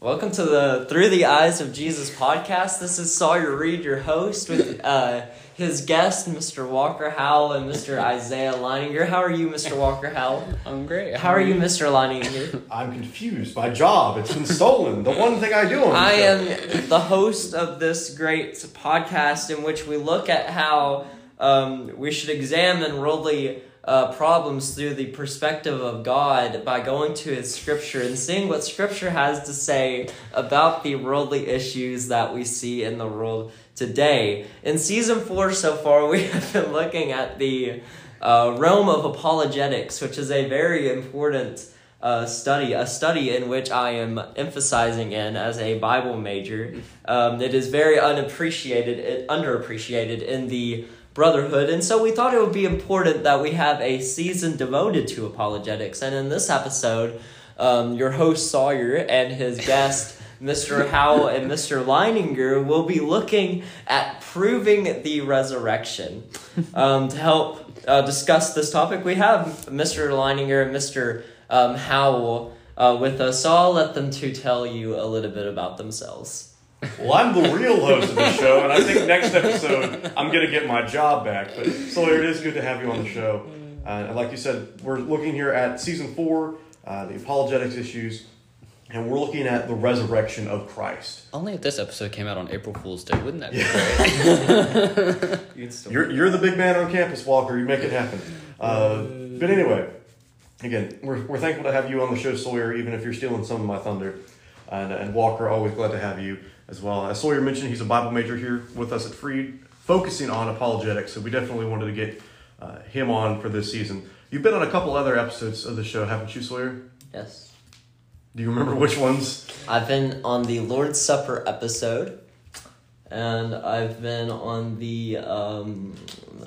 Welcome to the Through the Eyes of Jesus podcast. This is Sawyer Reid, your host, with uh, his guest, Mr. Walker Howell and Mr. Isaiah Leininger. How are you, Mr. Walker Howell? I'm great. How are you, Mr. Leininger? I'm confused. My job, it's been stolen. The one thing I do on I show. am the host of this great podcast in which we look at how um, we should examine worldly uh, problems through the perspective of God by going to His Scripture and seeing what Scripture has to say about the worldly issues that we see in the world today. In season four so far, we have been looking at the uh, realm of apologetics, which is a very important uh, study, a study in which I am emphasizing in as a Bible major. Um, it is very unappreciated, it, underappreciated in the brotherhood, and so we thought it would be important that we have a season devoted to apologetics. And in this episode, um, your host Sawyer and his guest. Mr. Howell and Mr. Leininger will be looking at proving the resurrection. Um, to help uh, discuss this topic, we have Mr. Leininger and Mr um, Howell uh, with us. So I'll let them two tell you a little bit about themselves. Well, I'm the real host of the show, and I think next episode I'm going to get my job back. But Sawyer, it is good to have you on the show. Uh, and like you said, we're looking here at season four, uh, the apologetics issues, and we're looking at the resurrection of Christ. Only if this episode came out on April Fool's Day, wouldn't that be great? You're, you're the big man on campus, Walker. You make it happen. Uh, but anyway, again, we're, we're thankful to have you on the show, Sawyer, even if you're stealing some of my thunder. And, and Walker, always glad to have you as well. As Sawyer mentioned, he's a Bible major here with us at Freed, focusing on apologetics. So we definitely wanted to get uh, him on for this season. You've been on a couple other episodes of the show, haven't you, Sawyer? Yes. Do you remember which ones? I've been on the Lord's Supper episode, and I've been on the um,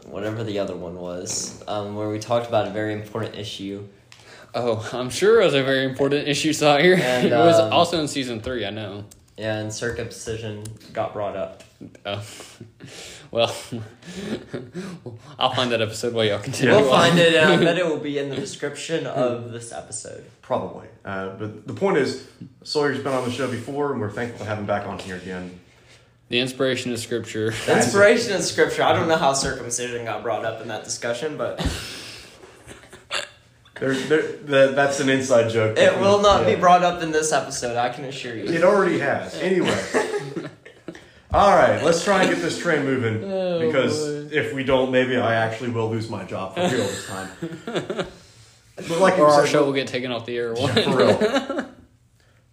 whatever the other one was, um, where we talked about a very important issue. Oh, I'm sure it was a very important issue, Sawyer. And, it was um, also in season three, I know. Yeah, and circumcision got brought up. Oh. well, I'll find that episode while y'all continue. We'll on. find it, and I bet it will be in the description of this episode. Probably. Uh, but the point is, Sawyer's been on the show before, and we're thankful to have him back on here again. The inspiration of scripture. The inspiration in scripture. I don't know how circumcision got brought up in that discussion, but There, there, that, that's an inside joke. it will not be brought up in this episode, I can assure you. It already has. Anyway. All right, let's try and get this train moving Oh, because boy. if we don't, maybe I actually will lose my job for real this time. But like or our said, show will get taken off the air. yeah, for real.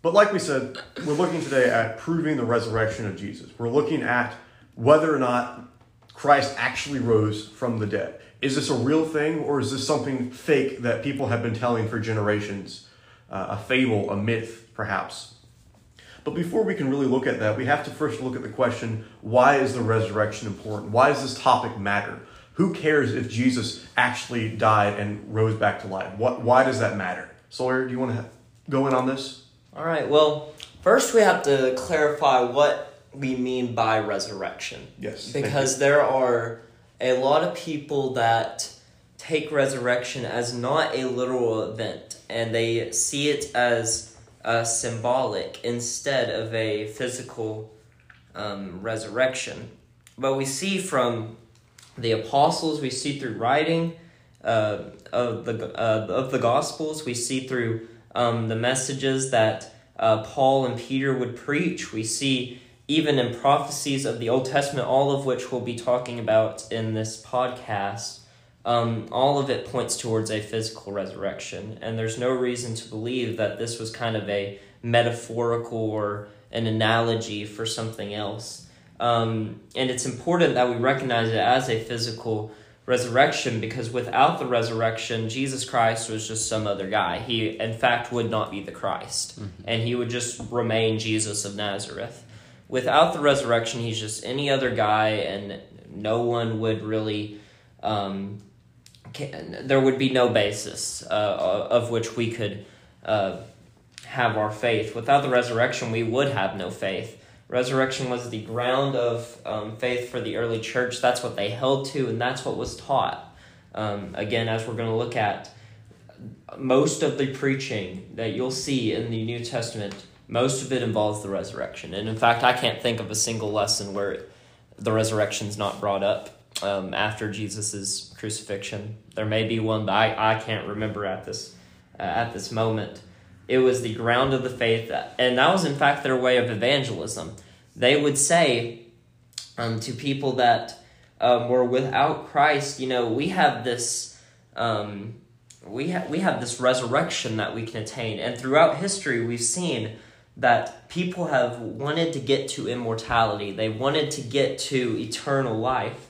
But like we said, we're looking today at proving the resurrection of Jesus. We're looking at whether or not Christ actually rose from the dead. Is this a real thing or is this something fake that people have been telling for generations? Uh, a fable, a myth, perhaps. But before we can really look at that, we have to first look at the question why is the resurrection important? Why does this topic matter? Who cares if Jesus actually died and rose back to life? What, why does that matter? Sawyer, do you want to go in on this? All right, well, first we have to clarify what we mean by resurrection. Yes. Because there are a lot of people that take resurrection as not a literal event and they see it as uh, symbolic instead of a physical um, resurrection. But we see from the apostles, we see through writing uh, of the uh, of the gospels, we see through um, the messages that uh, Paul and Peter would preach. We see even in prophecies of the Old Testament, all of which we'll be talking about in this podcast. Um, all of it points towards a physical resurrection, and there's no reason to believe that this was kind of a metaphorical or an analogy for something else. Um, and it's important that we recognize it as a physical resurrection because without the resurrection, Jesus Christ was just some other guy. He, in fact, would not be the Christ, and he would just remain Jesus of Nazareth. Without the resurrection, he's just any other guy, and no one would really. Um, can, there would be no basis uh, of which we could uh, have our faith. Without the resurrection, we would have no faith. Resurrection was the ground of um, faith for the early church. That's what they held to, and that's what was taught. Um, again, as we're going to look at, most of the preaching that you'll see in the New Testament most of it involves the resurrection. And in fact, I can't think of a single lesson where the resurrection's not brought up um, after Jesus' crucifixion. There may be one, but I, I can't remember at this uh, at this moment. It was the ground of the faith, and that was in fact their way of evangelism. They would say um, to people that um, were without Christ, you know, we have this. Um, we, ha- we have this resurrection that we can attain. And throughout history, we've seen that people have wanted to get to immortality. They wanted to get to eternal life,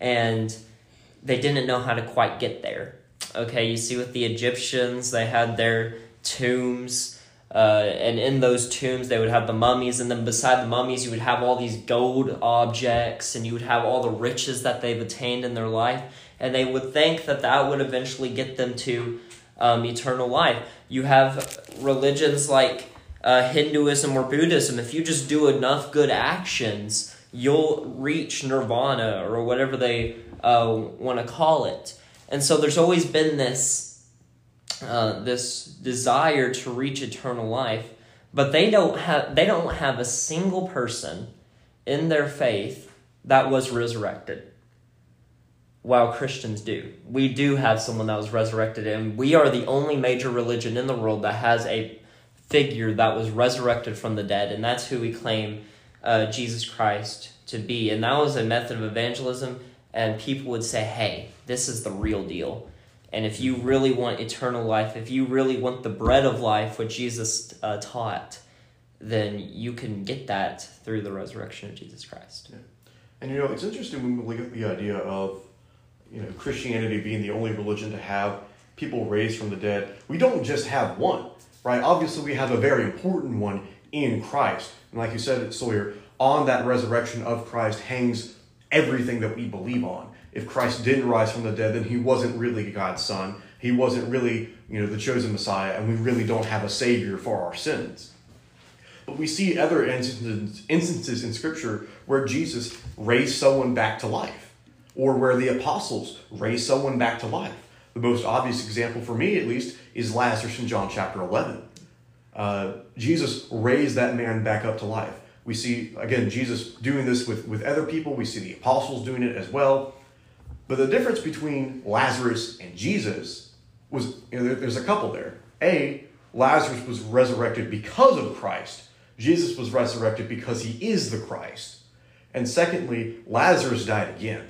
and they didn't know how to quite get there. Okay, you see, with the Egyptians, they had their tombs, uh, and in those tombs, they would have the mummies, and then beside the mummies, you would have all these gold objects, and you would have all the riches that they've attained in their life, and they would think that that would eventually get them to um, eternal life. You have religions like uh, Hinduism or Buddhism, if you just do enough good actions, you'll reach nirvana or whatever they uh, want to call it. And so there's always been this uh, this desire to reach eternal life, but they don't have they don't have a single person in their faith that was resurrected. While Christians do, we do have someone that was resurrected, and we are the only major religion in the world that has a figure that was resurrected from the dead, and that's who we claim uh, Jesus Christ to be. And that was a method of evangelism, and people would say, hey, this is the real deal. And if you really want eternal life, if you really want the bread of life, what Jesus uh, taught, then you can get that through the resurrection of Jesus Christ. Yeah. And you know, it's interesting when we look at the idea of you know Christianity being the only religion to have people raised from the dead. We don't just have one right? Obviously, we have a very important one in Christ. And like you said, Sawyer, on that resurrection of Christ hangs everything that we believe on. If Christ didn't rise from the dead, then he wasn't really God's son. He wasn't really, you know, the chosen Messiah, and we really don't have a savior for our sins. But we see other instances, in Scripture where Jesus raised someone back to life, or where the apostles raised someone back to life. The most obvious example for me, at least, is Lazarus in John chapter 11. Uh, Jesus raised that man back up to life. We see, again, Jesus doing this with, with other people. We see the apostles doing it as well. But the difference between Lazarus and Jesus was, you know, there, there's a couple there. A, Lazarus was resurrected because of Christ. Jesus was resurrected because he is the Christ. And secondly, Lazarus died again.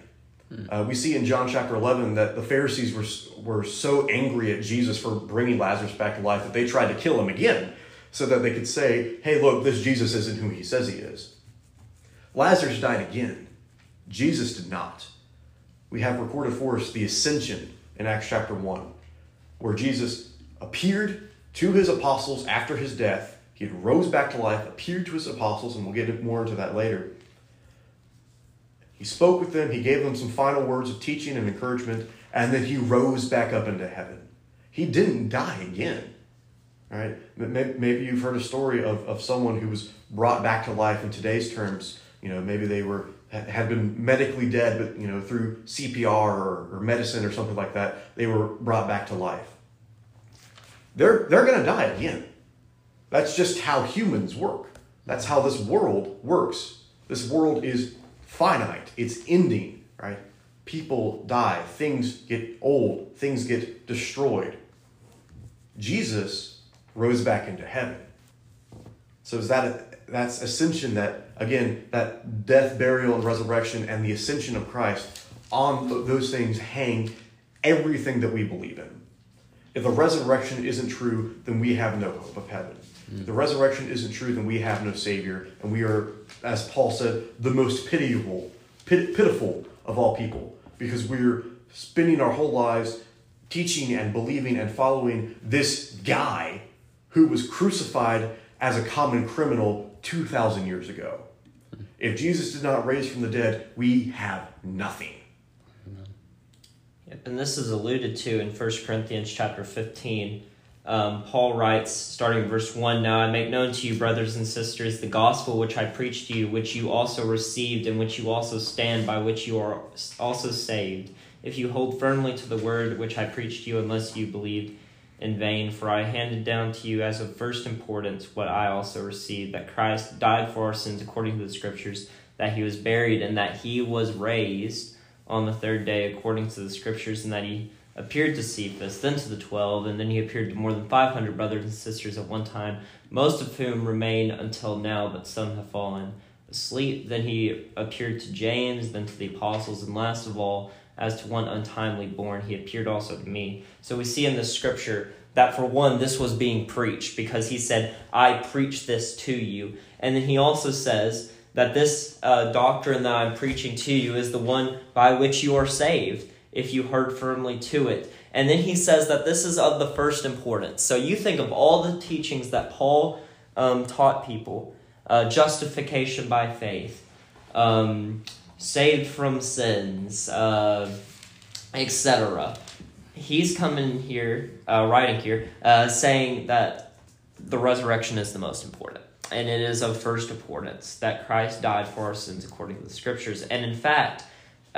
Uh, we see in John chapter 11 that the Pharisees were, were so angry at Jesus for bringing Lazarus back to life that they tried to kill him again so that they could say, hey, look, this Jesus isn't who he says he is. Lazarus died again. Jesus did not. We have recorded for us the ascension in Acts chapter 1, where Jesus appeared to his apostles after his death. He rose back to life, appeared to his apostles, and we'll get more into that later. He spoke with them, he gave them some final words of teaching and encouragement, and then he rose back up into heaven. He didn't die again. Right? Maybe you've heard a story of, of someone who was brought back to life in today's terms. You know, maybe they were had been medically dead, but you know, through CPR or, or medicine or something like that, they were brought back to life. They're they're gonna die again. That's just how humans work. That's how this world works. This world is finite, it's ending, right? People die, things get old, things get destroyed. Jesus rose back into heaven. So is that that's ascension that again that death, burial, and resurrection and the ascension of Christ on those things hang everything that we believe in. If the resurrection isn't true, then we have no hope of heaven. Mm. The resurrection isn't true, then we have no Savior, and we are, as Paul said, the most pitiable, pit, pitiful of all people, because we're spending our whole lives teaching and believing and following this guy who was crucified as a common criminal 2,000 years ago. If Jesus did not raise from the dead, we have nothing. Yep, and this is alluded to in 1 Corinthians chapter 15 um, Paul writes, starting in verse 1 Now I make known to you, brothers and sisters, the gospel which I preached to you, which you also received, and which you also stand, by which you are also saved, if you hold firmly to the word which I preached to you, unless you believed in vain, for I handed down to you as of first importance what I also received that Christ died for our sins according to the Scriptures, that he was buried, and that he was raised on the third day according to the Scriptures, and that he appeared to Cephas, then to the twelve, and then he appeared to more than five hundred brothers and sisters at one time, most of whom remain until now, but some have fallen asleep. Then he appeared to James, then to the apostles, and last of all, as to one untimely born, he appeared also to me. So we see in this scripture that for one, this was being preached because he said, I preach this to you. And then he also says that this uh, doctrine that I'm preaching to you is the one by which you are saved if you heard firmly to it. And then he says that this is of the first importance. So you think of all the teachings that Paul um, taught people uh, justification by faith. Um, saved from sins, uh, etc. He's coming here, uh, writing here, uh, saying that the resurrection is the most important. And it is of first importance that Christ died for our sins according to the scriptures. And in fact,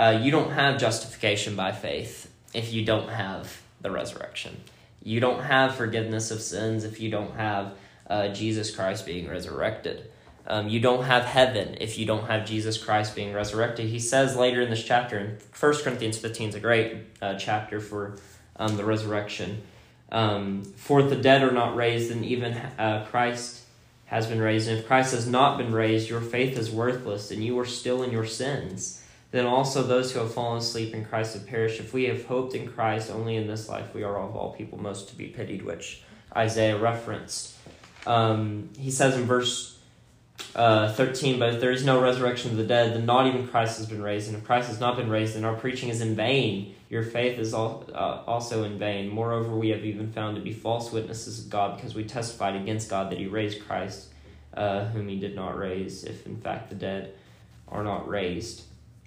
uh, you don't have justification by faith if you don't have the resurrection. You don't have forgiveness of sins if you don't have uh, Jesus Christ being resurrected. Um, you don't have heaven if you don't have Jesus Christ being resurrected. He says later in this chapter, and 1 Corinthians 15 is a great uh, chapter for um, the resurrection. Um, For the dead are not raised, and even uh, Christ has been raised. And if Christ has not been raised, your faith is worthless, and you are still in your sins. Then also those who have fallen asleep in Christ have perished. If we have hoped in Christ only in this life, we are of all people most to be pitied, which Isaiah referenced. Um, he says in verse uh, 13, but if there is no resurrection of the dead, then not even Christ has been raised. And if Christ has not been raised, then our preaching is in vain. Your faith is all, uh, also in vain. Moreover, we have even found to be false witnesses of God because we testified against God that he raised Christ, uh, whom he did not raise, if in fact the dead are not raised.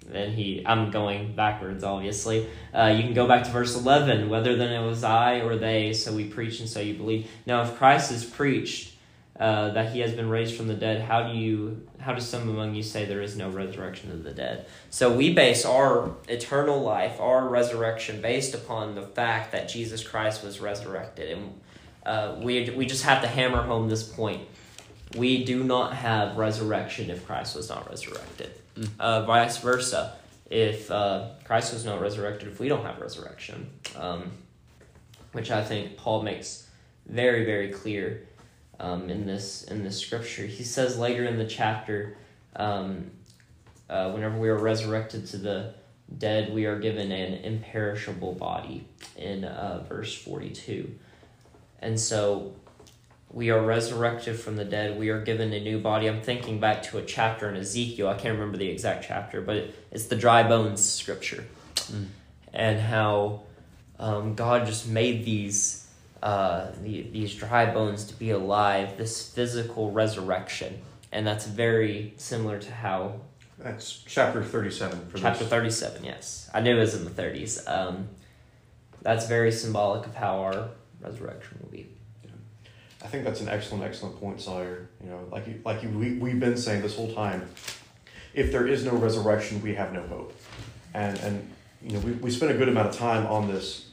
Then he, I'm going backwards, obviously. Uh, you can go back to verse 11. Whether then it was I or they, so we preach and so you believe. Now, if Christ is preached, uh, that he has been raised from the dead, how do you how do some among you say there is no resurrection of the dead? So we base our eternal life, our resurrection, based upon the fact that Jesus Christ was resurrected, and uh, we we just have to hammer home this point. We do not have resurrection if Christ was not resurrected. Uh, vice versa, if uh, Christ was not resurrected, if we don't have resurrection, um, which I think Paul makes very very clear um, in this in this scripture. He says later in the chapter, um, uh, whenever we are resurrected to the dead, we are given an imperishable body in uh, verse forty two, and so we are resurrected from the dead. We are given a new body. I'm thinking back to a chapter in Ezekiel. I can't remember the exact chapter, but it's the dry bones scripture, Mm. and how um, God just made these uh, the, these dry bones to be alive, this physical resurrection. And that's very similar to how That's chapter 37 for chapter this. 37, yes. I knew it was in the 30s. Um, that's very symbolic of how our resurrection will be. I think that's an excellent, excellent point, Sawyer. You know, like you, like you, we, we've been saying this whole time, if there is no resurrection, we have no hope. And, and you know, we, we spent a good amount of time on this,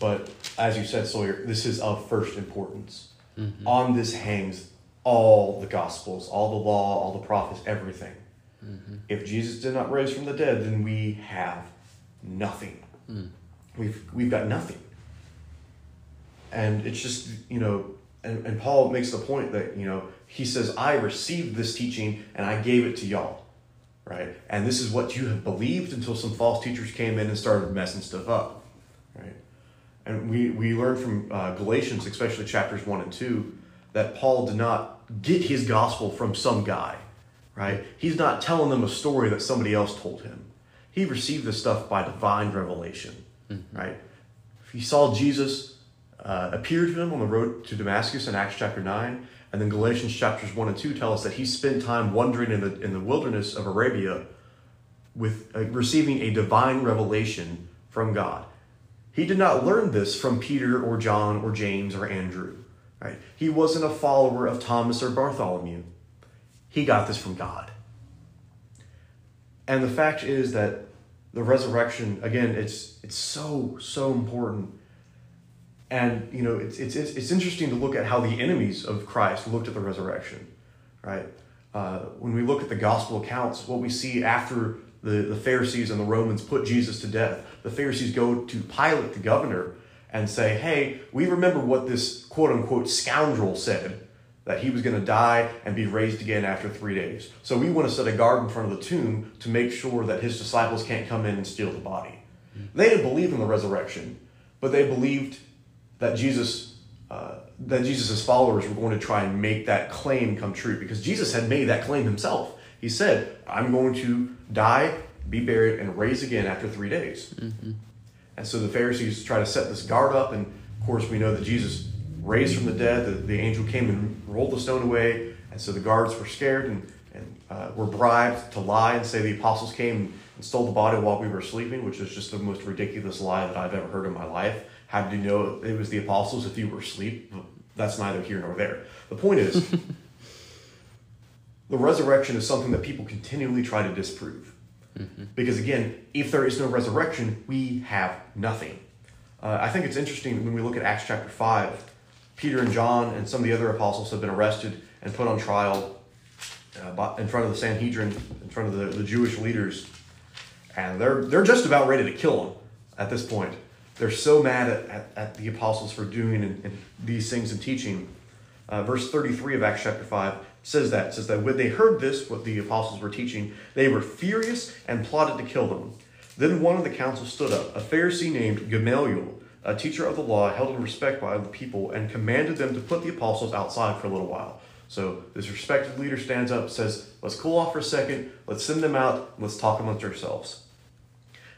but as you said, Sawyer, this is of first importance. Mhm. On this hangs all the Gospels, all the law, all the prophets, everything. Mhm. If Jesus did not rise from the dead, then we have nothing. Mm. We've we've got nothing. And it's just you know, and, and Paul makes the point that you know he says, "I received this teaching and I gave it to y'all, right? And this is what you have believed until some false teachers came in and started messing stuff up, right? And we we learn from uh, Galatians, especially chapters one and two, that Paul did not get his gospel from some guy, right? He's not telling them a story that somebody else told him. He received this stuff by divine revelation, right? He saw Jesus uh, appear to him on the road to Damascus in Acts chapter 9. And then Galatians chapters 1 and 2 tell us that he spent time wandering in the, in the wilderness of Arabia with uh, receiving a divine revelation from God. He did not learn this from Peter or John or James or Andrew. Right? He wasn't a follower of Thomas or Bartholomew. He got this from God. And the fact is that the resurrection, again, it's it's so, so important. And you know, it's, it's it's interesting to look at how the enemies of Christ looked at the resurrection, right? Uh, when we look at the gospel accounts, what we see after the, the Pharisees and the Romans put Jesus to death, the Pharisees go to Pilate, the governor, and say, "Hey, we remember what this quote unquote scoundrel said." That he was going to die and be raised again after three days. So we want to set a guard in front of the tomb to make sure that his disciples can't come in and steal the body. They didn't believe in the resurrection, but they believed that Jesus uh, that Jesus' followers were going to try and make that claim come true because Jesus had made that claim himself. He said, "I'm going to die, be buried, and raise again after three days." Mm-hmm. And so the Pharisees try to set this guard up, and of course we know that Jesus raised from the dead. The, the angel came and rolled the stone away, and so the guards were scared and, and uh, were bribed to lie and say the apostles came and stole the body while we were sleeping, which is just the most ridiculous lie that I've ever heard in my life. How did you know it was the apostles if you were asleep? That's neither here nor there. The point is, the resurrection is something that people continually try to disprove. Mm-hmm. Because again, if there is no resurrection, we have nothing. Uh, I think it's interesting when we look at Acts chapter 5. Peter and John and some of the other apostles have been arrested and put on trial uh, in front of the Sanhedrin, in front of the, the Jewish leaders. And they're, they're just about ready to kill them at this point. They're so mad at, at, at the apostles for doing and, and these things and teaching. Uh, verse 33 of Acts chapter 5 says that. It says that when they heard this, what the apostles were teaching, they were furious and plotted to kill them. Then one of the council stood up, a Pharisee named Gamaliel, a teacher of the law, held in respect by the people, and commanded them to put the apostles outside for a little while. So this respected leader stands up, says, Let's cool off for a second, let's send them out, let's talk amongst ourselves.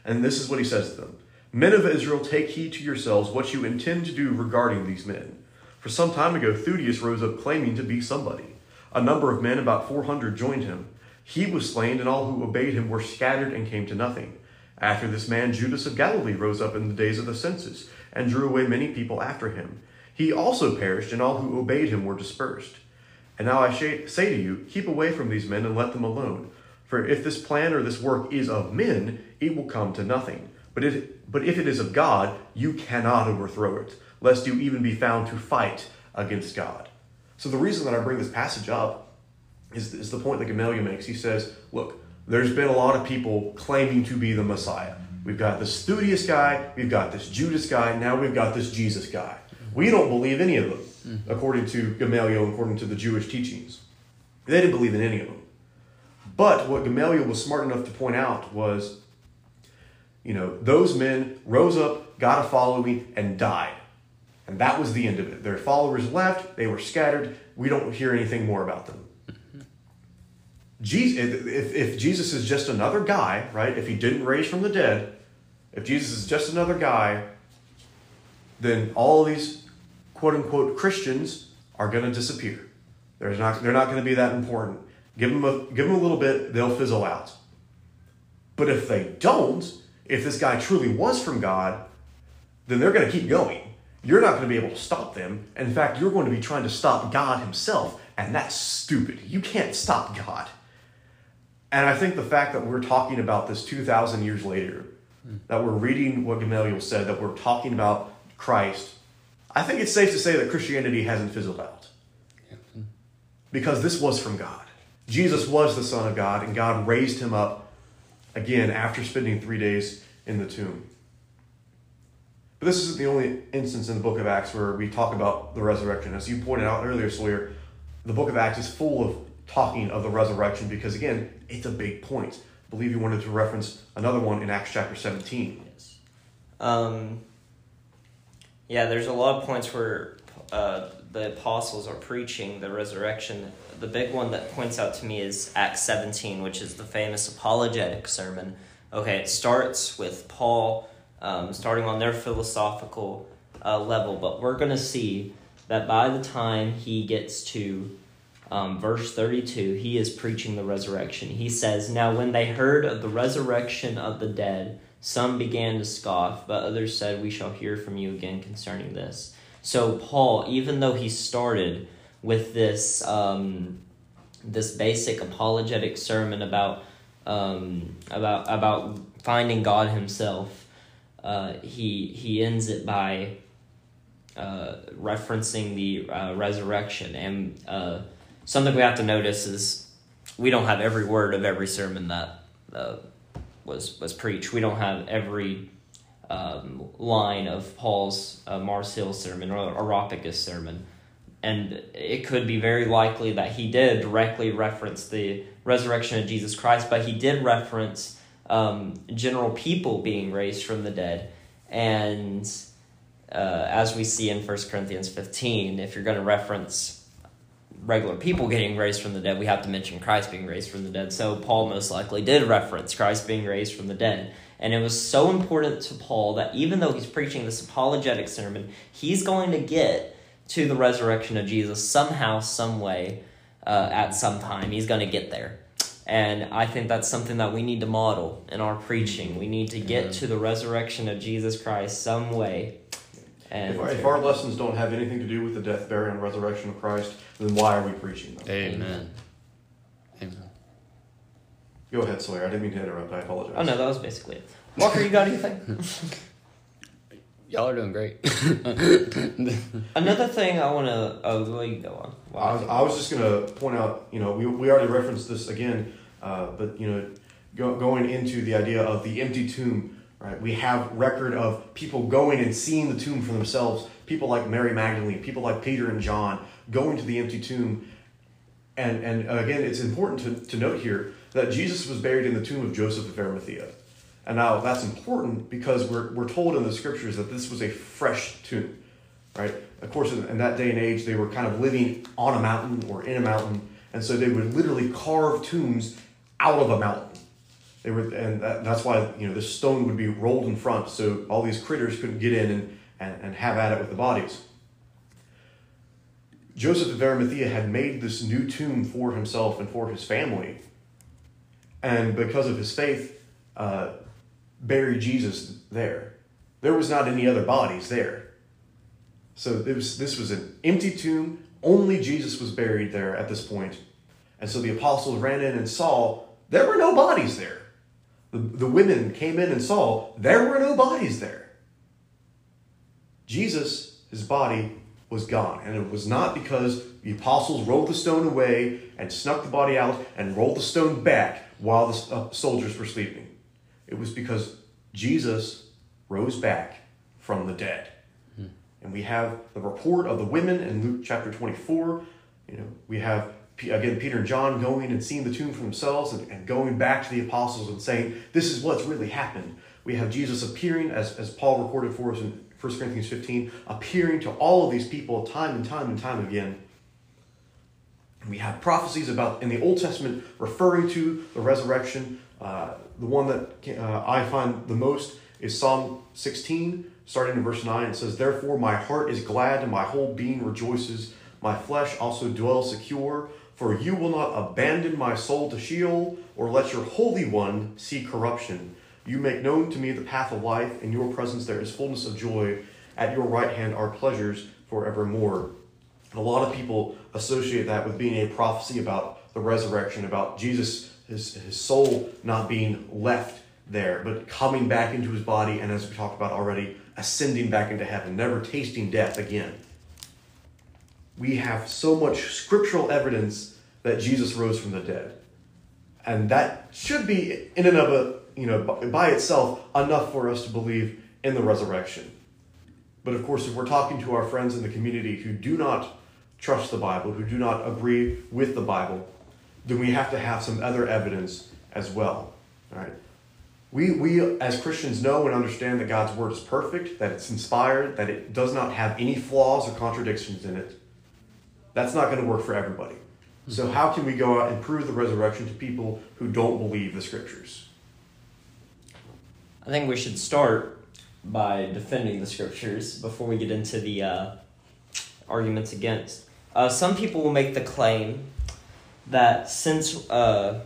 And this is what he says to them Men of Israel, take heed to yourselves what you intend to do regarding these men. For some time ago, Theudas rose up claiming to be somebody. A number of men, about 400, joined him. He was slain, and all who obeyed him were scattered and came to nothing. After this man, Judas of Galilee rose up in the days of the census and drew away many people after him. He also perished, and all who obeyed him were dispersed. And now I say to you, keep away from these men and let them alone. For if this plan or this work is of men, it will come to nothing. But if, but if it is of God, you cannot overthrow it, lest you even be found to fight against God. So the reason that I bring this passage up is, is the point that Gamaliel makes. He says, look, there's been a lot of people claiming to be the Messiah. We've got this Theudas guy, we've got this Judas guy, now we've got this Jesus guy. We don't believe any of them, according to Gamaliel, according to the Jewish teachings. They didn't believe in any of them. But what Gamaliel was smart enough to point out was you know, those men rose up, got a following, and died. And that was the end of it. Their followers left, they were scattered. We don't hear anything more about them. Mm-hmm. Jesus, if, if Jesus is just another guy, right? If he didn't raise from the dead, if Jesus is just another guy, then all these quote unquote Christians are going to disappear. There's not, they're not going to be that important. Give them, a, give them a little bit, they'll fizzle out. But if they don't, if this guy truly was from God, then they're going to keep going. You're not going to be able to stop them. In fact, you're going to be trying to stop God Himself, and that's stupid. You can't stop God. And I think the fact that we're talking about this 2,000 years later, that we're reading what Gamaliel said, that we're talking about Christ, I think it's safe to say that Christianity hasn't fizzled out. Because this was from God. Jesus was the Son of God, and God raised him up again after spending three days in the tomb. But this isn't the only instance in the book of Acts where we talk about the resurrection. As you pointed out earlier, Sawyer, the book of Acts is full of talking of the resurrection because, again, it's a big point. I believe you wanted to reference another one in Acts chapter 17. Yes. Um, yeah, there's a lot of points where uh, the apostles are preaching the resurrection the big one that points out to me is Acts 17, which is the famous apologetic sermon. Okay, it starts with Paul um, starting on their philosophical uh, level, but we're going to see that by the time he gets to um, verse 32, he is preaching the resurrection. He says, Now when they heard of the resurrection of the dead, some began to scoff, but others said, We shall hear from you again concerning this. So, Paul, even though he started with this um, this basic apologetic sermon about um, about about finding God Himself. Uh, he he ends it by uh, referencing the uh, resurrection. And uh, something we have to notice is we don't have every word of every sermon that uh, was was preached. We don't have every um, line of Paul's uh, Mars Hill sermon or Areopagus sermon. And it could be very likely that he did directly reference the resurrection of Jesus Christ, but he did reference um, general people being raised from the dead. And uh, as we see in 1 Corinthians 15, if you're going to reference regular people getting raised from the dead, we have to mention Christ being raised from the dead. So Paul most likely did reference Christ being raised from the dead. And it was so important to Paul that even though he's preaching this apologetic sermon, he's going to get to the resurrection of Jesus somehow, some way, uh, at some time. He's going to get there. And I think that's something that we need to model in our preaching. We need to get to the resurrection of Jesus Christ some way. And if our, if our, lessons don't have anything to do with the death, burial, and resurrection of Christ, then why are we preaching them? Amen. Amen. Go ahead, Sawyer. I didn't mean to interrupt. I apologize. Oh no, that was basically it. Walker, you got anything? Y'all are doing great. Another thing I want to. Oh, well, you go on. Wow. I, was, I was just going to point out, you know, we, we already referenced this again, uh, but, you know, go, going into the idea of the empty tomb, right? We have record of people going and seeing the tomb for themselves. People like Mary Magdalene, people like Peter and John going to the empty tomb. And, and again, it's important to, to note here that Jesus was buried in the tomb of Joseph of Arimathea. And now that's important because we're, we're told in the scriptures that this was a fresh tomb, right? Of course, in, in that day and age, they were kind of living on a mountain or in a mountain. And so they would literally carve tombs out of a mountain. They were, and that, that's why you know this stone would be rolled in front, so all these critters couldn't get in and, and, and have at it with the bodies. Joseph of Arimathea had made this new tomb for himself and for his family, and because of his faith, uh, buried Jesus there. There was not any other bodies there. So was, this was an empty tomb. Only Jesus was buried there at this point. And so the apostles ran in and saw there were no bodies there. The, the women came in and saw there were no bodies there. Jesus, his body, was gone. And it was not because the apostles rolled the stone away and snuck the body out and rolled the stone back while the uh, soldiers were sleeping. It was because Jesus rose back from the dead. Hmm. And we have the report of the women in Luke chapter 24. You know, we have again Peter and John going and seeing the tomb for themselves and, and going back to the apostles and saying, This is what's really happened. We have Jesus appearing, as, as Paul recorded for us in 1 Corinthians 15, appearing to all of these people time and time and time again. We have prophecies about in the Old Testament referring to the resurrection. Uh, the one that uh, I find the most is Psalm 16, starting in verse 9. It says, Therefore my heart is glad and my whole being rejoices. My flesh also dwells secure, for you will not abandon my soul to Sheol, or let your Holy One see corruption. You make known to me the path of life. In your presence there is fullness of joy. At your right hand are pleasures forevermore. A lot of people associate that with being a prophecy about the resurrection, about Jesus his, his soul not being left there, but coming back into his body, and as we talked about already, ascending back into heaven, never tasting death again. We have so much scriptural evidence that Jesus rose from the dead. And that should be, in and of a, you know, by itself, enough for us to believe in the resurrection. But of course, if we're talking to our friends in the community who do not trust the Bible, who do not agree with the Bible, then we have to have some other evidence as well. All right. We, we as Christians know and understand that God's word is perfect, that it's inspired, that it does not have any flaws or contradictions in it. That's not going to work for everybody. So, how can we go out and prove the resurrection to people who don't believe the scriptures? I think we should start by defending the scriptures before we get into the uh, arguments against. Uh, some people will make the claim that since uh,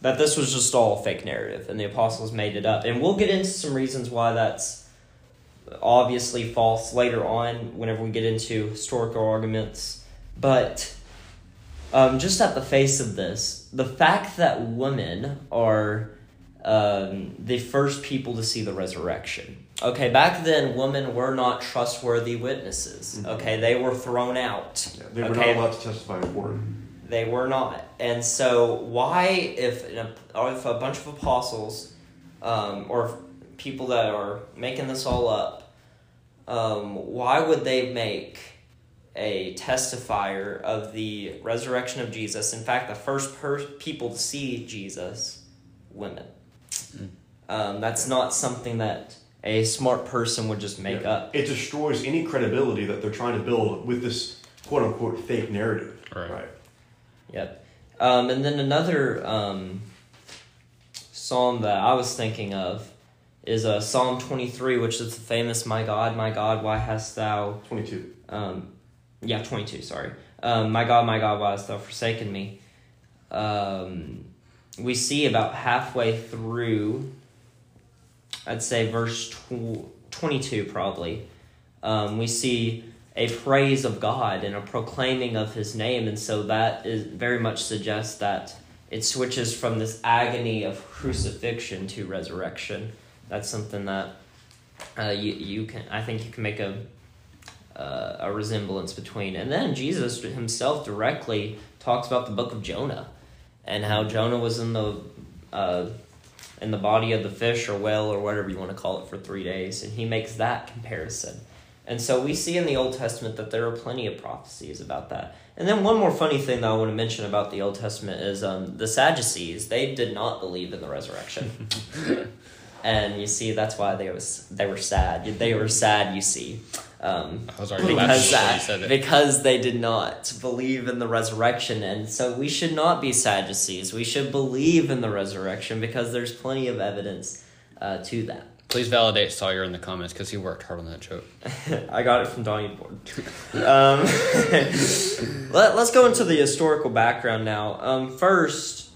that this was just all fake narrative and the apostles made it up, and we'll get into some reasons why that's obviously false later on whenever we get into historical arguments, but. Um, just at the face of this, the fact that women are um, the first people to see the resurrection Okay, back then, women were not trustworthy witnesses. Okay, they were thrown out. Yeah, they were okay, not allowed to testify in court. They were not. And so, why, if, if a bunch of apostles um, or people that are making this all up, um, why would they make a testifier of the resurrection of Jesus? In fact, the first per- people to see Jesus, women. Um, that's not something that a smart person would just make Yeah. up. It destroys any credibility that they're trying to build with this quote unquote fake narrative. Right. Yep. Um, and then another um, psalm that I was thinking of is uh, Psalm 23, which is the famous, My God, my God, why hast thou. 22. Um, yeah, 22, sorry. Um, my God, my God, why hast thou forsaken me? Um, we see about halfway through, I'd say verse tw- 22 probably, um, we see a praise of God and a proclaiming of his name. And so that is very much suggests that it switches from this agony of crucifixion to resurrection. That's something that uh, you, you can, I think you can make a, uh, a resemblance between. And then Jesus himself directly talks about the book of Jonah and how Jonah was in the, uh, in the body of the fish or whale or whatever you want to call it for three days. And he makes that comparison. And so we see in the Old Testament that there are plenty of prophecies about that. And then one more funny thing that I want to mention about the Old Testament is um, the Sadducees. They did not believe in the resurrection, and you see that's why they was they were sad. They were sad. You see, um, I was already because that, because they did not believe in the resurrection, and so we should not be Sadducees. We should believe in the resurrection because there's plenty of evidence uh, to that. Please validate Sawyer in the comments because he worked hard on that joke. I got it from Donnie Board. Um, let, us go into the historical background now. Um, first,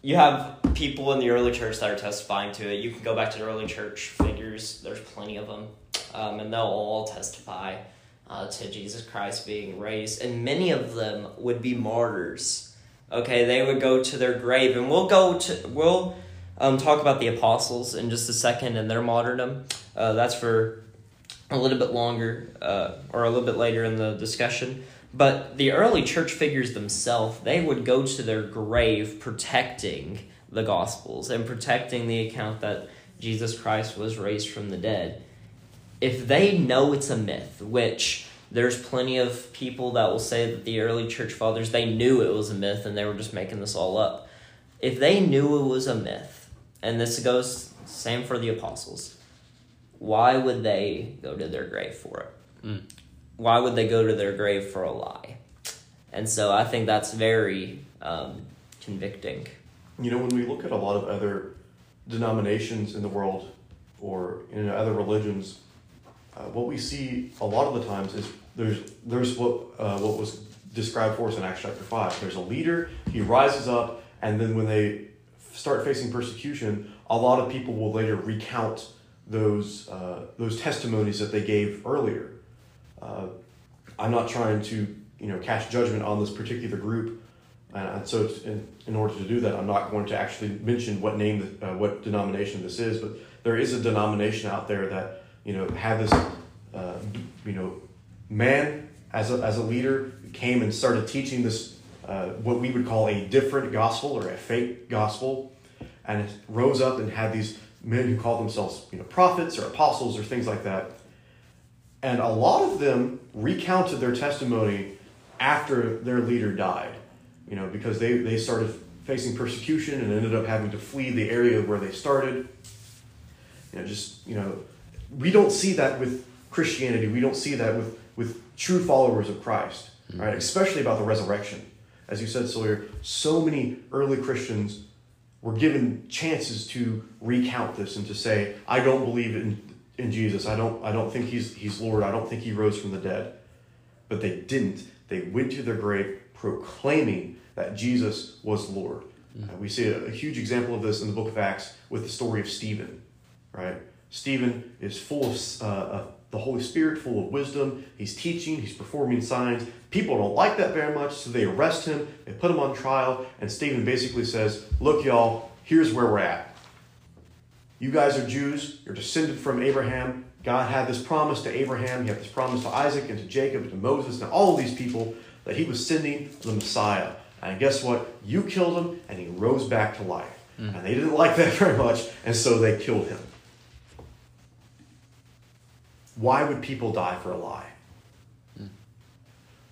you have people in the early church that are testifying to it. You can go back to the early church figures, there's plenty of them, um, and they'll all testify uh, to Jesus Christ being raised. And many of them would be martyrs. Okay, they would go to their grave, and we'll go to, we'll um, talk about the apostles in just a second and their martyrdom. Uh, that's for a little bit longer uh, or a little bit later in the discussion. But the early church figures themselves, they would go to their grave protecting the Gospels and protecting the account that Jesus Christ was raised from the dead. If they know it's a myth, which there's plenty of people that will say that the early church fathers they knew it was a myth and they were just making this all up. If they knew it was a myth, and this goes same for the apostles, why would they go to their grave for it? Mm. Why would they go to their grave for a lie? And so I think that's very um, convicting. You know, when we look at a lot of other denominations in the world or in other religions, uh, what we see a lot of the times is there's there's what uh, what was described for us in Acts chapter five. There's a leader, he rises up, and then when they start facing persecution, a lot of people will later recount those uh, those testimonies that they gave earlier. Uh, I'm not trying to you know cast judgment on this particular group, and so in, in order to do that, I'm not going to actually mention what name uh, what denomination this is, but there is a denomination out there that you know had this uh, you know man as a, as a leader came and started teaching this uh, what we would call a different gospel or a fake gospel, and it rose up and had these men who called themselves you know prophets or apostles or things like that, and a lot of them recounted their testimony after their leader died, you know because they they started facing persecution and ended up having to flee the area where they started. You know, just you know, we don't see that with Christianity. We don't see that with with true followers of Christ, right? Especially about the resurrection as you said, Sawyer, so many early Christians were given chances to recount this and to say, I don't believe in, in Jesus. I don't, I don't think he's, he's Lord. I don't think he rose from the dead. But they didn't. They went to their grave proclaiming that Jesus was Lord. Uh, we see a, a huge example of this in the book of Acts with the story of Stephen, right? Stephen is full of uh, the Holy Spirit, full of wisdom. He's teaching, he's performing signs. People don't like that very much, so they arrest him, they put him on trial, and Stephen basically says, Look, y'all, here's where we're at. You guys are Jews, you're descended from Abraham. God had this promise to Abraham, He had this promise to Isaac and to Jacob and to Moses and all of these people that He was sending the Messiah. And guess what? You killed him and he rose back to life. Mm. And they didn't like that very much, and so they killed him. Why would people die for a lie? Mm.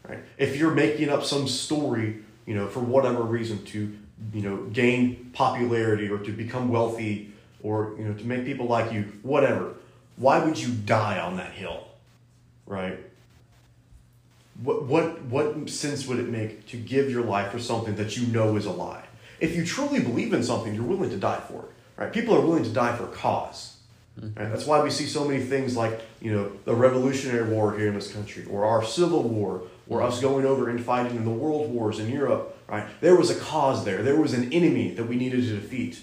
Right? If you're making up some story, you know, for whatever reason to, you know, gain popularity or to become wealthy or, you know, to make people like you, whatever, why would you die on that hill? Right? What, what, what sense would it make to give your life for something that you know is a lie? If you truly believe in something, you're willing to die for it. Right? People are willing to die for a cause. Mm-hmm. Right? That's why we see so many things like you know the Revolutionary War here in this country, or our Civil War, or us mm-hmm. going over and fighting in the World Wars in Europe. Right? There was a cause there. There was an enemy that we needed to defeat.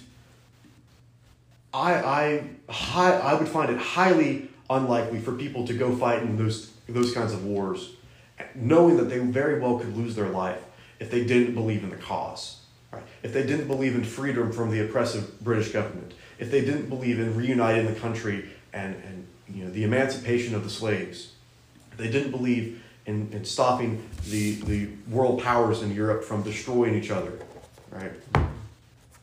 I I I would find it highly unlikely for people to go fight in those those kinds of wars knowing that they very well could lose their life if they didn't believe in the cause. Right? If they didn't believe in freedom from the oppressive British government, if they didn't believe in reuniting the country and, and you know, the emancipation of the slaves, they didn't believe in, in stopping the, the world powers in Europe from destroying each other, right?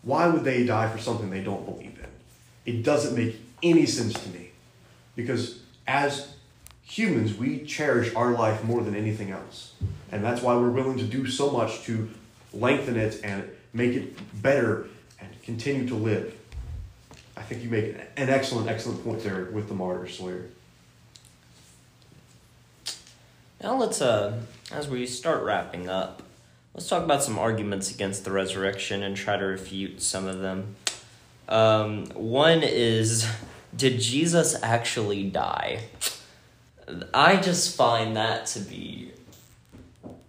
Why would they die for something they don't believe in? It doesn't make any sense to me. Because as humans, we cherish our life more than anything else. And that's why we're willing to do so much to lengthen it and make it better and continue to live. I think you make an excellent, excellent point there with the martyr Sawyer. Now let's, uh, as we start wrapping up, let's talk about some arguments against the resurrection and try to refute some of them. Um, one is, did Jesus actually die? I just find that to be.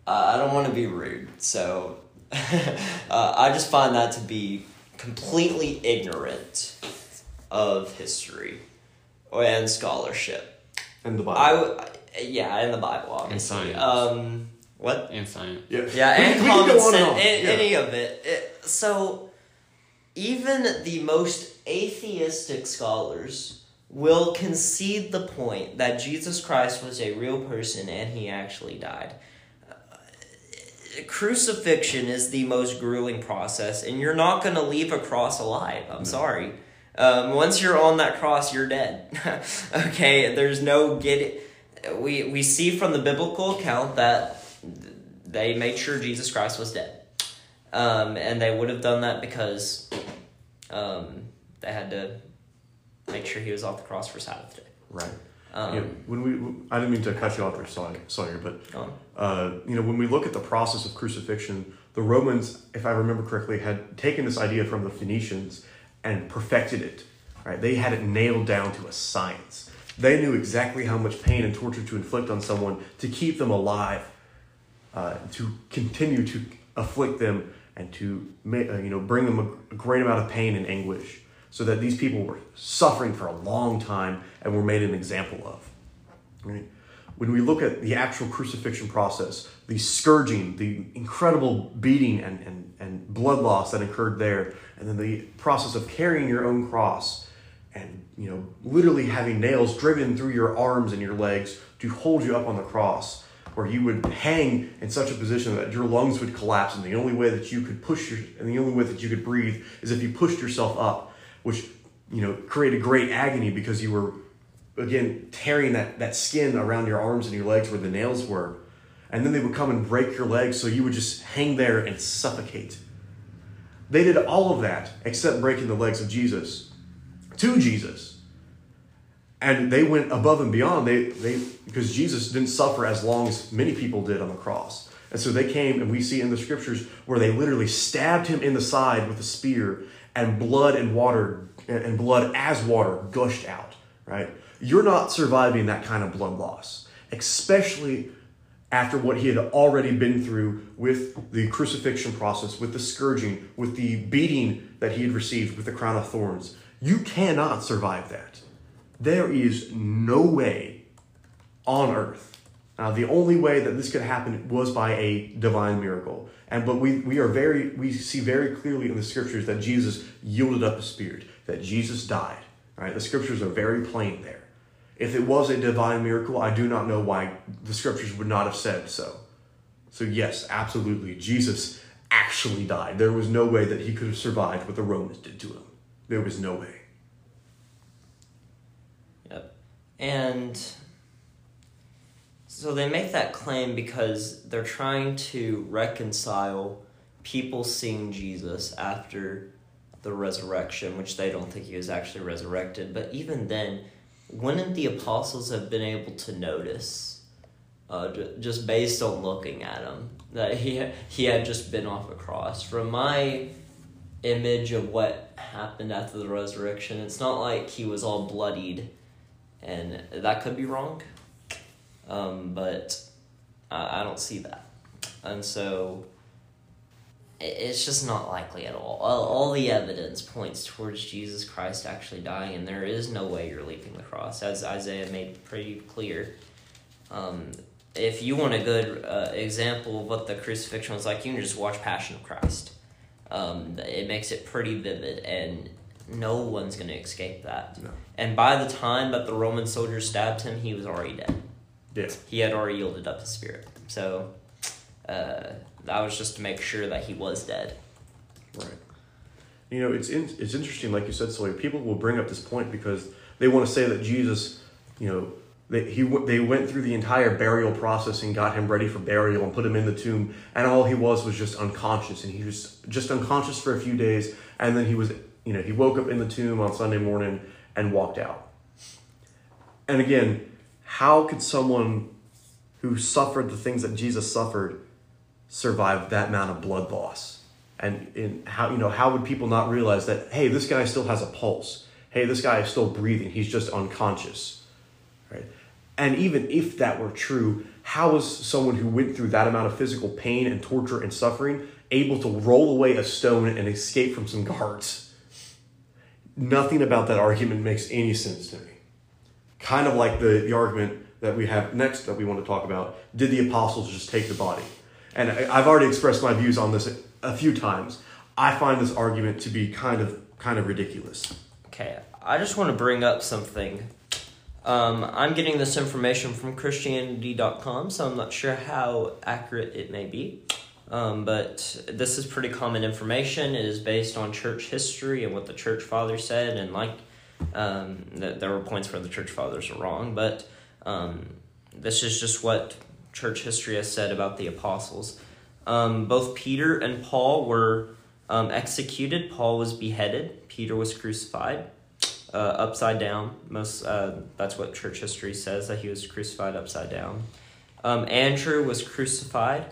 Uh, I don't want to be rude, so uh, I just find that to be completely ignorant of history and scholarship. And the Bible. I w- yeah, and the Bible, obviously. And science. Um, what? And science. Yeah, yeah and common sense, yeah. any of it. it. So, even the most atheistic scholars will concede the point that Jesus Christ was a real person and he actually died. Uh, crucifixion is the most grueling process, and you're not going to leave a cross alive. I'm no. sorry. Um, once you're on that cross, you're dead. okay, there's no get. We we see from the biblical account that they made sure Jesus Christ was dead, um, and they would have done that because um, they had to make sure he was off the cross for Sabbath day. Right. Um, yeah, when we, I didn't mean to cut you off there, Sawyer, but oh. uh, you know when we look at the process of crucifixion, the Romans, if I remember correctly, had taken this idea from the Phoenicians and perfected it. Right, they had it nailed down to a science. They knew exactly how much pain and torture to inflict on someone to keep them alive, uh, to continue to afflict them, and to uh, you know bring them a great amount of pain and anguish so that these people were suffering for a long time and were made an example of. Right? When we look at the actual crucifixion process, the scourging, the incredible beating and, and, and blood loss that occurred there, and then the process of carrying your own cross and you know literally having nails driven through your arms and your legs to hold you up on the cross where you would hang in such a position that your lungs would collapse and the only way that you could push your and the only way that you could breathe is if you pushed yourself up which you know created great agony because you were again tearing that, that skin around your arms and your legs where the nails were. And then they would come and break your legs so you would just hang there and suffocate. They did all of that except breaking the legs of jesus to jesus. And they went above and beyond. They, they because jesus didn't suffer as long as many people did on the cross. And so they came and we see in the scriptures where they literally stabbed him in the side with a spear and blood and water and blood as water gushed out, right? You're not surviving that kind of blood loss, especially after what he had already been through with the crucifixion process, with the scourging, with the beating that he had received with the crown of thorns. You cannot survive that. There is no way on earth. Now, the only way that this could happen was by a divine miracle. And but we we are very we see very clearly in the scriptures that Jesus yielded up his spirit. that Jesus died. Right? The scriptures are very plain there. If it was a divine miracle, I do not know why the scriptures would not have said so. So, yes, absolutely, Jesus actually died. There was no way that he could have survived what the Romans did to him. There was no way. Yep. And so they make that claim because they're trying to reconcile people seeing Jesus after the resurrection, which they don't think he was actually resurrected. But even then, wouldn't the apostles have been able to notice, uh, just based on looking at him, that he he had just been off a cross? From my image of what happened after the resurrection, it's not like he was all bloodied, and that could be wrong. Um, but I, I don't see that, and so it's just not likely at all. all. All the evidence points towards Jesus Christ actually dying, and there is no way you're leaving the cross, as Isaiah made pretty clear. Um, if you want a good uh, example of what the crucifixion was like, you can just watch Passion of Christ. Um, it makes it pretty vivid, and no one's going to escape that. No. And by the time that the Roman soldiers stabbed him, he was already dead. Yeah. He had already yielded up his spirit. So, uh, that was just to make sure that he was dead. Right. You know, it's in, it's interesting, like you said, Sawyer. People will bring up this point because they want to say that Jesus, you know, he they went through the entire burial process and got him ready for burial and put him in the tomb, and all he was was just unconscious, and he was just unconscious for a few days, and then he was, you know, he woke up in the tomb on Sunday morning and walked out. And again, how could someone who suffered the things that Jesus suffered survive that amount of blood loss? And in how you know how would people not realize that hey, this guy still has a pulse. Hey, this guy is still breathing. He's just unconscious. Right? And even if that were true, how was someone who went through that amount of physical pain and torture and suffering able to roll away a stone and escape from some guards? Nothing about that argument makes any sense to me. Kind of like the, the argument that we have next that we want to talk about did the apostles just take the body? And I've already expressed my views on this a few times. I find this argument to be kind of kind of ridiculous. Okay, I just want to bring up something. Um, I'm getting this information from Christianity.com, so I'm not sure how accurate it may be. Um, but this is pretty common information. It is based on church history and what the church fathers said, and like um, th- there were points where the church fathers were wrong, but um, this is just what church history has said about the apostles. Um, both Peter and Paul were um, executed. Paul was beheaded. Peter was crucified uh, upside down. Most uh, that's what church history says that he was crucified upside down. Um, Andrew was crucified.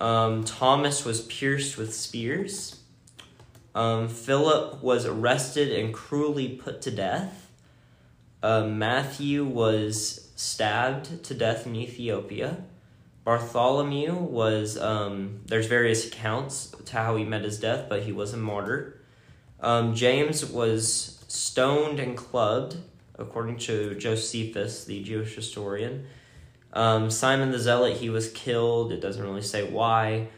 Um, Thomas was pierced with spears. Um, Philip was arrested and cruelly put to death. Uh, Matthew was stabbed to death in Ethiopia. Bartholomew was, um, there's various accounts to how he met his death, but he was a martyr. Um, James was stoned and clubbed, according to Josephus, the Jewish historian. Um, Simon the Zealot, he was killed. It doesn't really say why.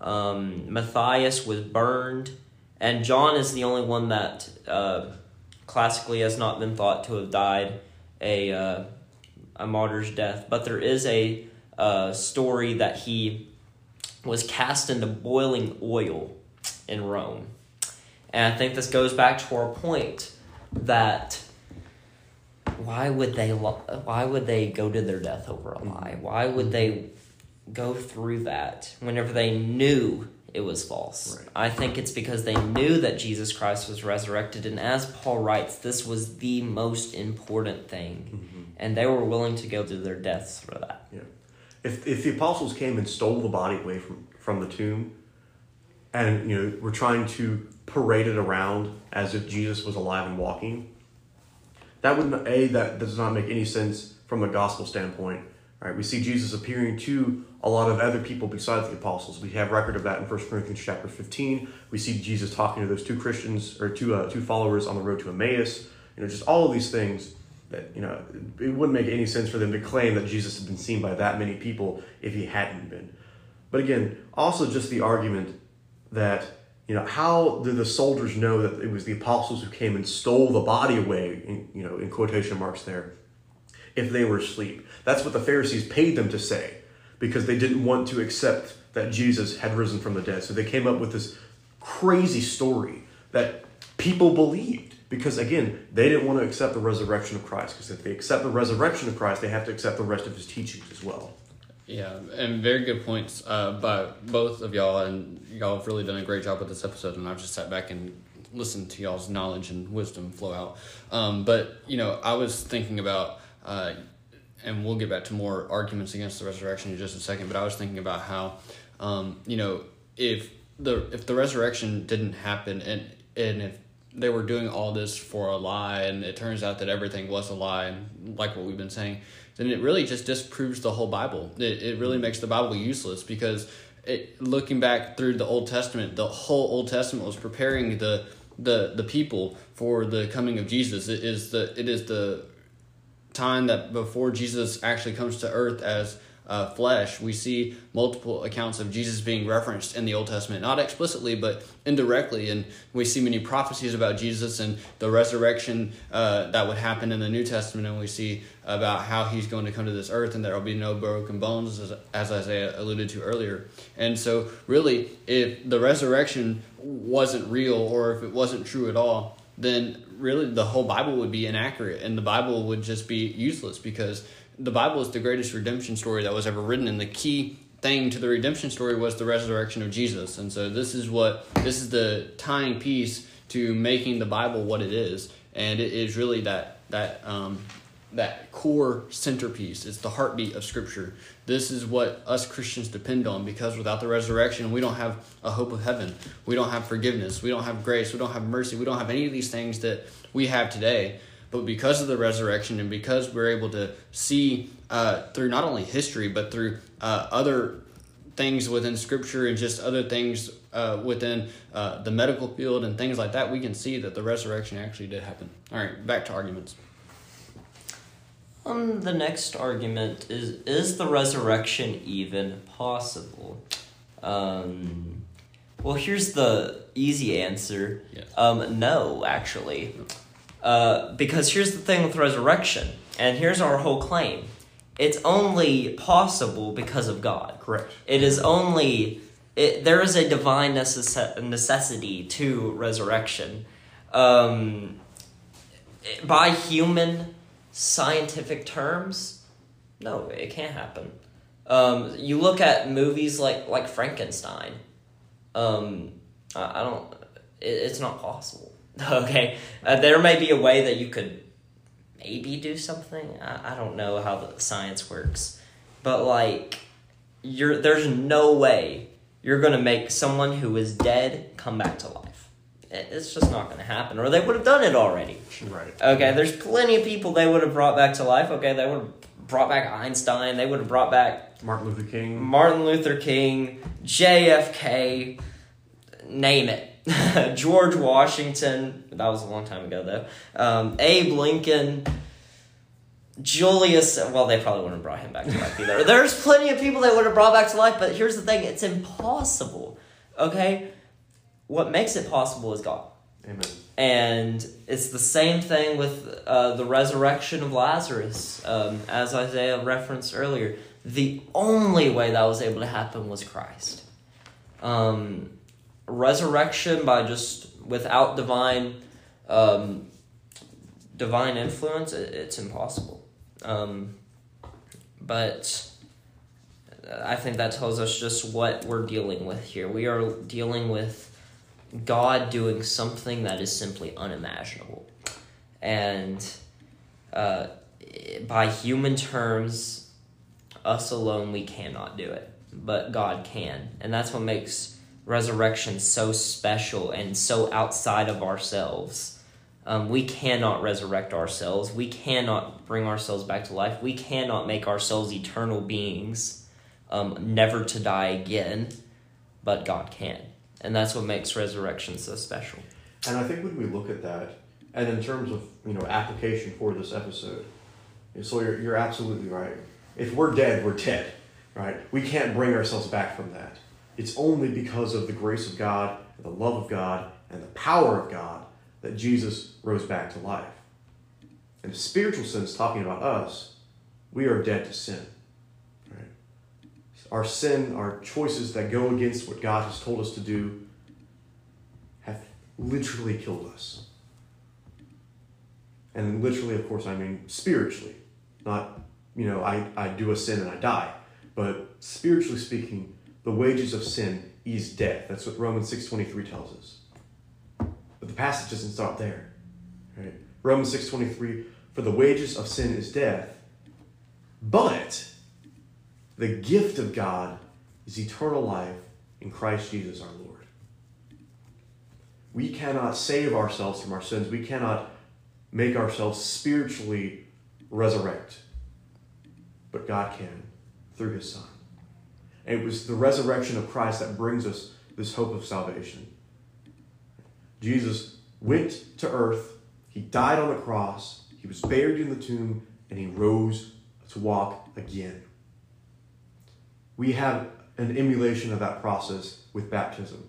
Um, Matthias was burned. And John is the only one that uh, classically has not been thought to have died a, uh, a martyr's death. But there is a uh, story that he was cast into boiling oil in Rome. And I think this goes back to our point that why would they lo- why would they go to their death over a lie? Why would they go through that whenever they knew it was false? Right. I think it's because they knew that Jesus Christ was resurrected and as Paul writes, this was the most important thing. Mm-hmm. And they were willing to go to their deaths for that. Yeah. If if the apostles came and stole the body away from from the tomb, and you know were trying to parade it around as if Jesus was alive and walking, that would a that does not make any sense from a gospel standpoint. Right? We see Jesus appearing to a lot of other people besides the apostles. We have record of that in 1 Corinthians chapter 15. We see Jesus talking to those two Christians or two uh, two followers on the road to Emmaus. You know, just all of these things that you know it wouldn't make any sense for them to claim that Jesus had been seen by that many people if he hadn't been. But again, also just the argument that You know, how did the soldiers know that it was the apostles who came and stole the body away, in, you know, in quotation marks there, if they were asleep? That's what the Pharisees paid them to say because they didn't want to accept that Jesus had risen from the dead. So they came up with this crazy story that people believed because, again, they didn't want to accept the resurrection of Christ because if they accept the resurrection of Christ, they have to accept the rest of his teachings as well. Yeah, and very good points uh, by both of y'all, and y'all have really done a great job with this episode. And I've just sat back and listened to y'all's knowledge and wisdom flow out. Um, but you know, I was thinking about, uh, and we'll get back to more arguments against the resurrection in just a second. But I was thinking about how, um, you know, if the if the resurrection didn't happen, and and if they were doing all this for a lie, and it turns out that everything was a lie, and like what we've been saying then it really just disproves the whole Bible. It, it really makes the Bible useless because it, looking back through the Old Testament, the whole Old Testament was preparing the the the people for the coming of Jesus. It is the it is the time that before Jesus actually comes to earth as uh, flesh, we see multiple accounts of Jesus being referenced in the Old Testament, not explicitly, but indirectly. And we see many prophecies about Jesus and the resurrection uh, that would happen in the New Testament. And we see about how he's going to come to this earth and there will be no broken bones, as, as Isaiah alluded to earlier. And so, really, if the resurrection wasn't real or if it wasn't true at all, then really the whole Bible would be inaccurate and the Bible would just be useless because the Bible is the greatest redemption story that was ever written, and the key thing to the redemption story was the resurrection of Jesus. And so this is what this is the tying piece to making the Bible what it is, and it is really that that um, that core centerpiece. It's the heartbeat of Scripture. This is what us Christians depend on because without the resurrection, we don't have a hope of heaven. We don't have forgiveness. We don't have grace. We don't have mercy. We don't have any of these things that we have today. But because of the resurrection and because we're able to see uh, through not only history, but through uh, other things within scripture and just other things uh, within uh, the medical field and things like that, we can see that the resurrection actually did happen. All right, back to arguments. Um, the next argument is is the resurrection even possible? Um, well, here's the easy answer. Yes. Um, no, actually. Uh, because here's the thing with resurrection, and here's our whole claim it's only possible because of God. Correct. It is only, it, there is a divine necess- necessity to resurrection. Um, by human scientific terms, no, it can't happen. Um, you look at movies like like Frankenstein. Um, I, I don't. It, it's not possible. Okay, uh, there may be a way that you could maybe do something. I, I don't know how the science works, but like, you're there's no way you're gonna make someone who is dead come back to life. It, it's just not gonna happen, or they would have done it already. Right. Okay, there's plenty of people they would have brought back to life. Okay, they would have brought back Einstein. They would have brought back Martin Luther King. Martin Luther King, JFK, name it. George Washington, that was a long time ago though. Um, Abe Lincoln, Julius, well, they probably wouldn't have brought him back to life either. There's plenty of people they would have brought back to life, but here's the thing it's impossible. Okay? What makes it possible is God. Amen. And it's the same thing with uh, the resurrection of Lazarus, um, as Isaiah referenced earlier. The only way that was able to happen was Christ. Um, resurrection by just without divine um, divine influence, it, it's impossible. Um, but I think that tells us just what we're dealing with here. We are dealing with God doing something that is simply unimaginable. And uh, by human terms, us alone, we cannot do it. But God can. And that's what makes resurrection so special and so outside of ourselves. Um, we cannot resurrect ourselves. We cannot bring ourselves back to life. We cannot make ourselves eternal beings, um, never to die again. But God can. And that's what makes resurrection so special. And I think when we look at that, and in terms of you know application for this episode, so you're, you're absolutely right. If we're dead, we're dead, right? We can't bring ourselves back from that. it's only because of the grace of God the love of God and the power of God that Jesus rose back to life. In a spiritual sense, talking about us, we are dead to sin. Our sin, our choices that go against what God has told us to do, have literally killed us. And literally, of course, I mean spiritually. Not, you know, I, I do a sin and I die. But spiritually speaking, the wages of sin is death. That's what Romans 6.23 tells us. But the passage doesn't stop there. Right? Romans 6.23, for the wages of sin is death, but the gift of God is eternal life in Christ Jesus our Lord. We cannot save ourselves from our sins. We cannot make ourselves spiritually resurrect. But God can through his Son. And it was the resurrection of Christ that brings us this hope of salvation. Jesus went to earth, he died on the cross, he was buried in the tomb, and he rose to walk again. We have an emulation of that process with baptism.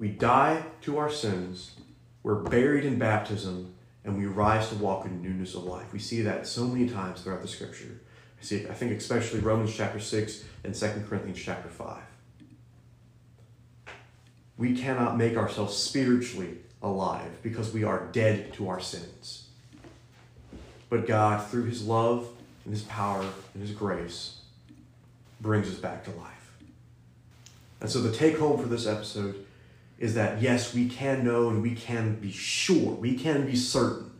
We die to our sins, we're buried in baptism, and we rise to walk in newness of life. We see that so many times throughout the scripture. I see, I think especially Romans chapter 6 and 2 Corinthians chapter 5. We cannot make ourselves spiritually alive because we are dead to our sins. But God, through His love and His power and His grace, brings us back to life. And so the take home for this episode is that yes, we can know and we can be sure, we can be certain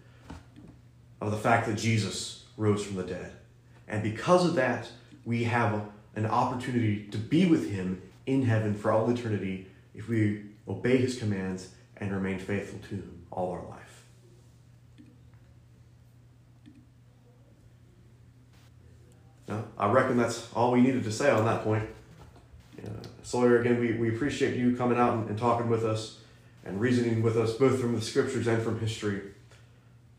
of the fact that Jesus rose from the dead. And because of that, we have an opportunity to be with Him in heaven for all eternity if we obey His commands and remain faithful to Him all our life. No, I reckon that's all we needed to say on that point. Uh, Sawyer, again, we, we appreciate you coming out and, and, talking with us and reasoning with us both from the scriptures and from history.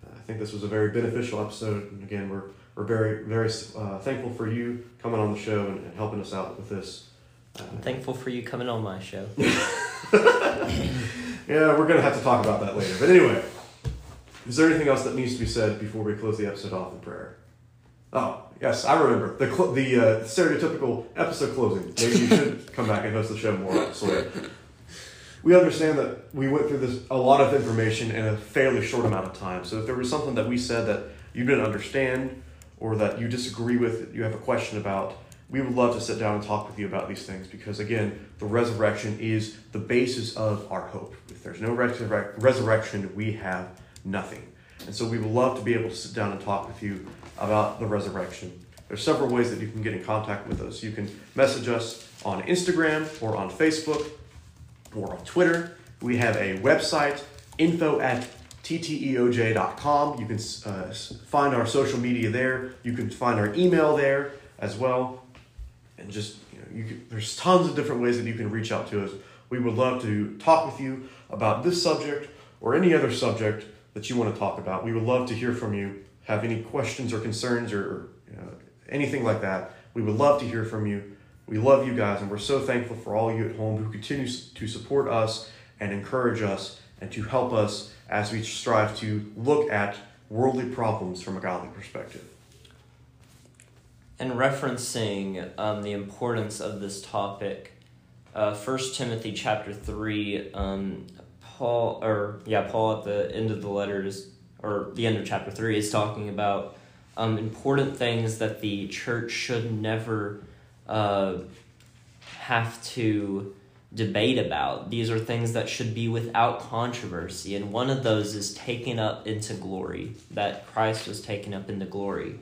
Uh, I think this was a very beneficial episode. And again, we're, we're very, very uh, thankful for you coming on the show and, and helping us out with this. I'm thankful for you coming on my show. yeah, we're going to have to talk about that later. But anyway, is there anything else that needs to be said before we close the episode off in prayer? Oh, yes, I remember. The, cl- the uh, stereotypical episode closing. Maybe you should come back and host the show more. So we understand that we went through this a lot of information in a fairly short amount of time. So if there was something that we said that you didn't understand or that you disagree with, you have a question about, we would love to sit down and talk with you about these things because, again, the resurrection is the basis of our hope. If there's no resurre- resurrection, we have nothing. And so we would love to be able to sit down and talk with you about the resurrection. There's several ways that you can get in contact with us. You can message us on Instagram or on Facebook or on Twitter. We have a website, info at tteoj.com. You can uh, find our social media there. You can find our email there as well. And just, you know, you can, there's tons of different ways that you can reach out to us. We would love to talk with you about this subject or any other subject that you want to talk about. We would love to hear from you. Have any questions or concerns or, you know, anything like that? We would love to hear from you. We love you guys, and we're so thankful for all you at home who continue to support us and encourage us and to help us as we strive to look at worldly problems from a godly perspective. And referencing um, the importance of this topic, uh, First Timothy chapter three, um, Paul or yeah Paul at the end of the letters or the end of chapter three is talking about um, important things that the church should never uh, have to debate about. These are things that should be without controversy, and one of those is taken up into glory, that Christ was taken up into glory.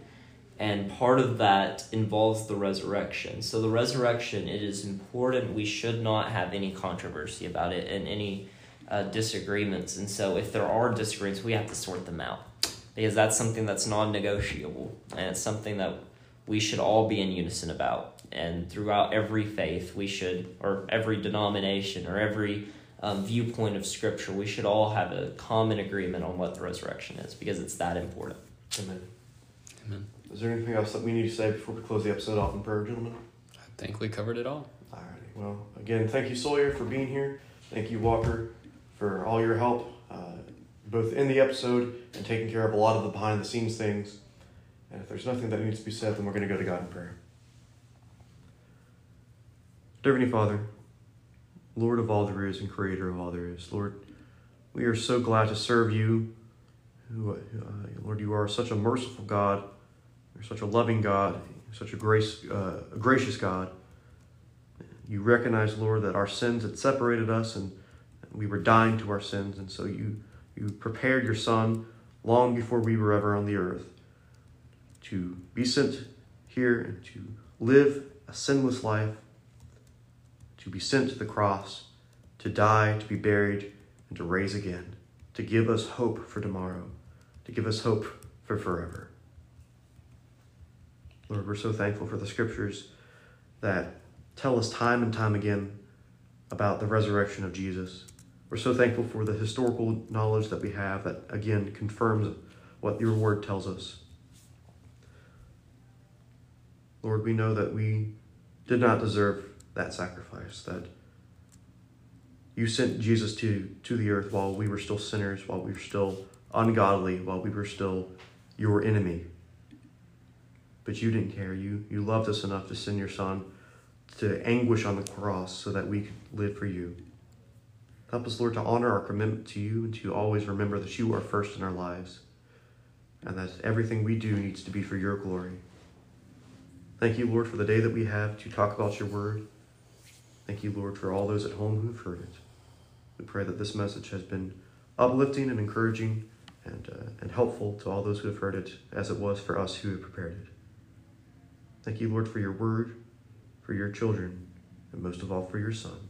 And part of that involves the resurrection. So, the resurrection, it is important. We should not have any controversy about it and any uh, disagreements. And so, if there are disagreements, we have to sort them out because that's something that's non negotiable. And it's something that we should all be in unison about. And throughout every faith, we should, or every denomination, or every um, viewpoint of Scripture, we should all have a common agreement on what the resurrection is because it's that important. Amen. Amen. Is there anything else that we need to say before we close the episode off in prayer, gentlemen? I think we covered it all. All right. Well, again, thank you, Sawyer, for being here. Thank you, Walker, for all your help, uh, both in the episode and taking care of a lot of the behind the scenes things. And if there's nothing that needs to be said, then we're going to go to God in prayer. Dear Heavenly Father, Lord of all there is and Creator of all there is, Lord, we are so glad to serve you. Who, uh, Lord, you are such a merciful God. You're such a loving God. Such a grace, uh, a gracious God. You recognize, Lord, that our sins had separated us and we were dying to our sins, and so you you prepared your Son long before we were ever on the earth to be sent here and to live a sinless life, to be sent to the cross, to die, to be buried, and to raise again, to give us hope for tomorrow, to give us hope for forever. Lord, we're so thankful for the scriptures that tell us time and time again about the resurrection of Jesus. We're so thankful for the historical knowledge that we have that, again, confirms what your word tells us. Lord, we know that we did not deserve that sacrifice, that you sent Jesus to, to the earth while we were still sinners, while we were still ungodly, while we were still your enemy. But you didn't care. You, you loved us enough to send your Son to anguish on the cross so that we could live for you. Help us, Lord, to honor our commitment to you and to always remember that you are first in our lives and that everything we do needs to be for your glory. Thank you, Lord, for the day that we have to talk about your word. Thank you, Lord, for all those at home who've heard it. We pray that this message has been uplifting and encouraging and, uh, and helpful to all those who have heard it, as it was for us who have prepared it. Thank you, Lord, for your word for your children, and most of all for your Son.